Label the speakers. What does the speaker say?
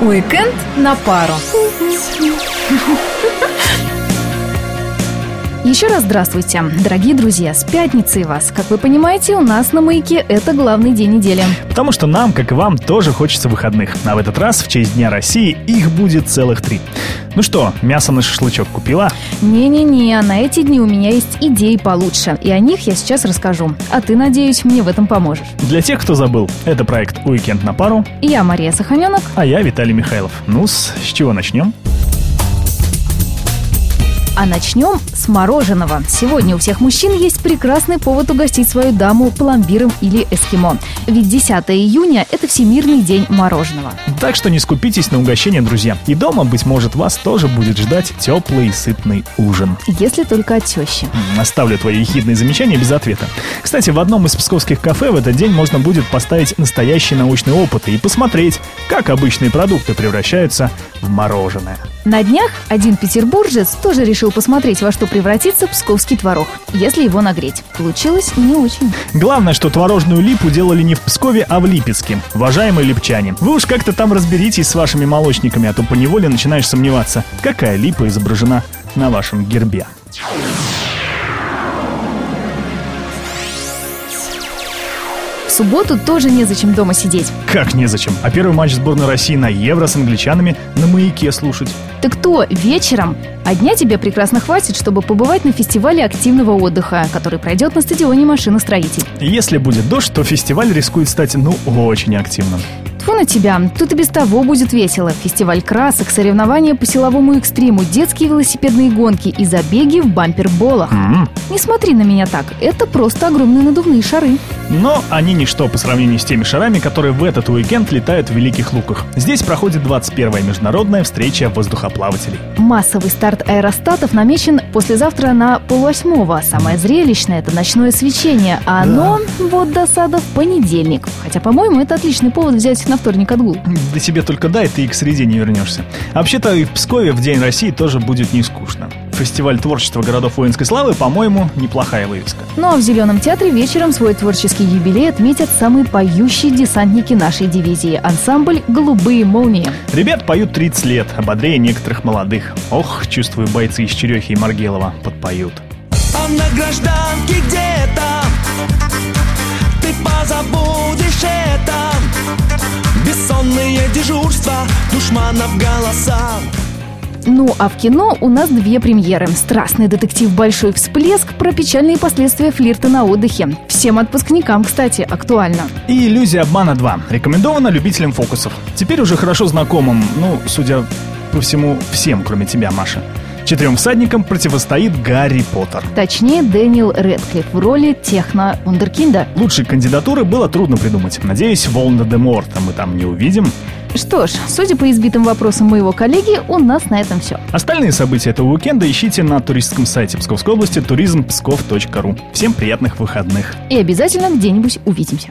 Speaker 1: Уикенд на пару. Еще раз здравствуйте, дорогие друзья, с пятницей вас. Как вы понимаете, у нас на маяке это главный день недели.
Speaker 2: Потому что нам, как и вам, тоже хочется выходных. А в этот раз, в честь Дня России, их будет целых три. Ну что, мясо на шашлычок купила?
Speaker 1: Не-не-не, на эти дни у меня есть идеи получше, и о них я сейчас расскажу. А ты, надеюсь, мне в этом поможешь.
Speaker 2: Для тех, кто забыл, это проект «Уикенд на пару»,
Speaker 1: Я Мария Саханенок.
Speaker 2: а я Виталий Михайлов. ну с чего начнем?
Speaker 1: А начнем с мороженого. Сегодня у всех мужчин есть прекрасный повод угостить свою даму пломбиром или эскимо. Ведь 10 июня – это Всемирный день мороженого.
Speaker 2: Так что не скупитесь на угощение, друзья. И дома, быть может, вас тоже будет ждать теплый и сытный ужин.
Speaker 1: Если только от тещи.
Speaker 2: Оставлю твои ехидные замечания без ответа. Кстати, в одном из псковских кафе в этот день можно будет поставить настоящий научный опыт и посмотреть, как обычные продукты превращаются в мороженое.
Speaker 1: На днях один петербуржец тоже решил посмотреть, во что превратится псковский творог, если его нагреть. Получилось не очень.
Speaker 2: Главное, что творожную липу делали не в Пскове, а в Липецке. Уважаемые липчане, вы уж как-то там разберитесь с вашими молочниками, а то поневоле начинаешь сомневаться, какая липа изображена на вашем гербе.
Speaker 1: Субботу тоже незачем дома сидеть.
Speaker 2: Как незачем. А первый матч сборной России на Евро с англичанами на маяке слушать.
Speaker 1: Ты кто, вечером? А дня тебе прекрасно хватит, чтобы побывать на фестивале активного отдыха, который пройдет на стадионе машиностроитель.
Speaker 2: Если будет дождь, то фестиваль рискует стать, ну, очень активным.
Speaker 1: Тьфу на тебя, тут и без того будет весело. Фестиваль красок, соревнования по силовому экстриму, детские велосипедные гонки и забеги в бамперболах.
Speaker 2: М.
Speaker 1: Не смотри на меня так, это просто огромные надувные шары.
Speaker 2: Но они ничто по сравнению с теми шарами, которые в этот уикенд летают в Великих Луках. Здесь проходит 21-я международная встреча воздухоплавателей.
Speaker 1: Массовый старт аэростатов намечен послезавтра на полвосьмого. Самое зрелищное – это ночное свечение, а оно, вот досада, в понедельник. Хотя, по-моему, это отличный повод взять на вторник отгул.
Speaker 2: Да тебе только дай, ты и к среде не вернешься. Вообще-то и в Пскове в День России тоже будет не скучно. Фестиваль творчества городов воинской славы, по-моему, неплохая вывеска.
Speaker 1: Ну а в Зеленом театре вечером свой творческий юбилей отметят самые поющие десантники нашей дивизии – ансамбль «Голубые молнии».
Speaker 2: Ребят поют 30 лет, ободрее некоторых молодых. Ох, чувствую, бойцы из Черехи и Маргелова подпоют.
Speaker 3: А на гражданке где-то Ты позабудешь это Бессонные дежурства Душманов голоса
Speaker 1: Ну а в кино у нас две премьеры. Страстный детектив «Большой всплеск» про печальные последствия флирта на отдыхе. Всем отпускникам, кстати, актуально.
Speaker 2: И «Иллюзия обмана 2» рекомендована любителям фокусов. Теперь уже хорошо знакомым, ну, судя по всему, всем, кроме тебя, Маша. Четырем всадникам противостоит Гарри Поттер.
Speaker 1: Точнее, Дэниел Редклифф в роли техно-вундеркинда.
Speaker 2: Лучшей кандидатуры было трудно придумать. Надеюсь, Волан-де-Морта мы там не увидим.
Speaker 1: Что ж, судя по избитым вопросам моего коллеги, у нас на этом все.
Speaker 2: Остальные события этого уикенда ищите на туристском сайте Псковской области turismpskov.ru. Всем приятных выходных.
Speaker 1: И обязательно где-нибудь увидимся.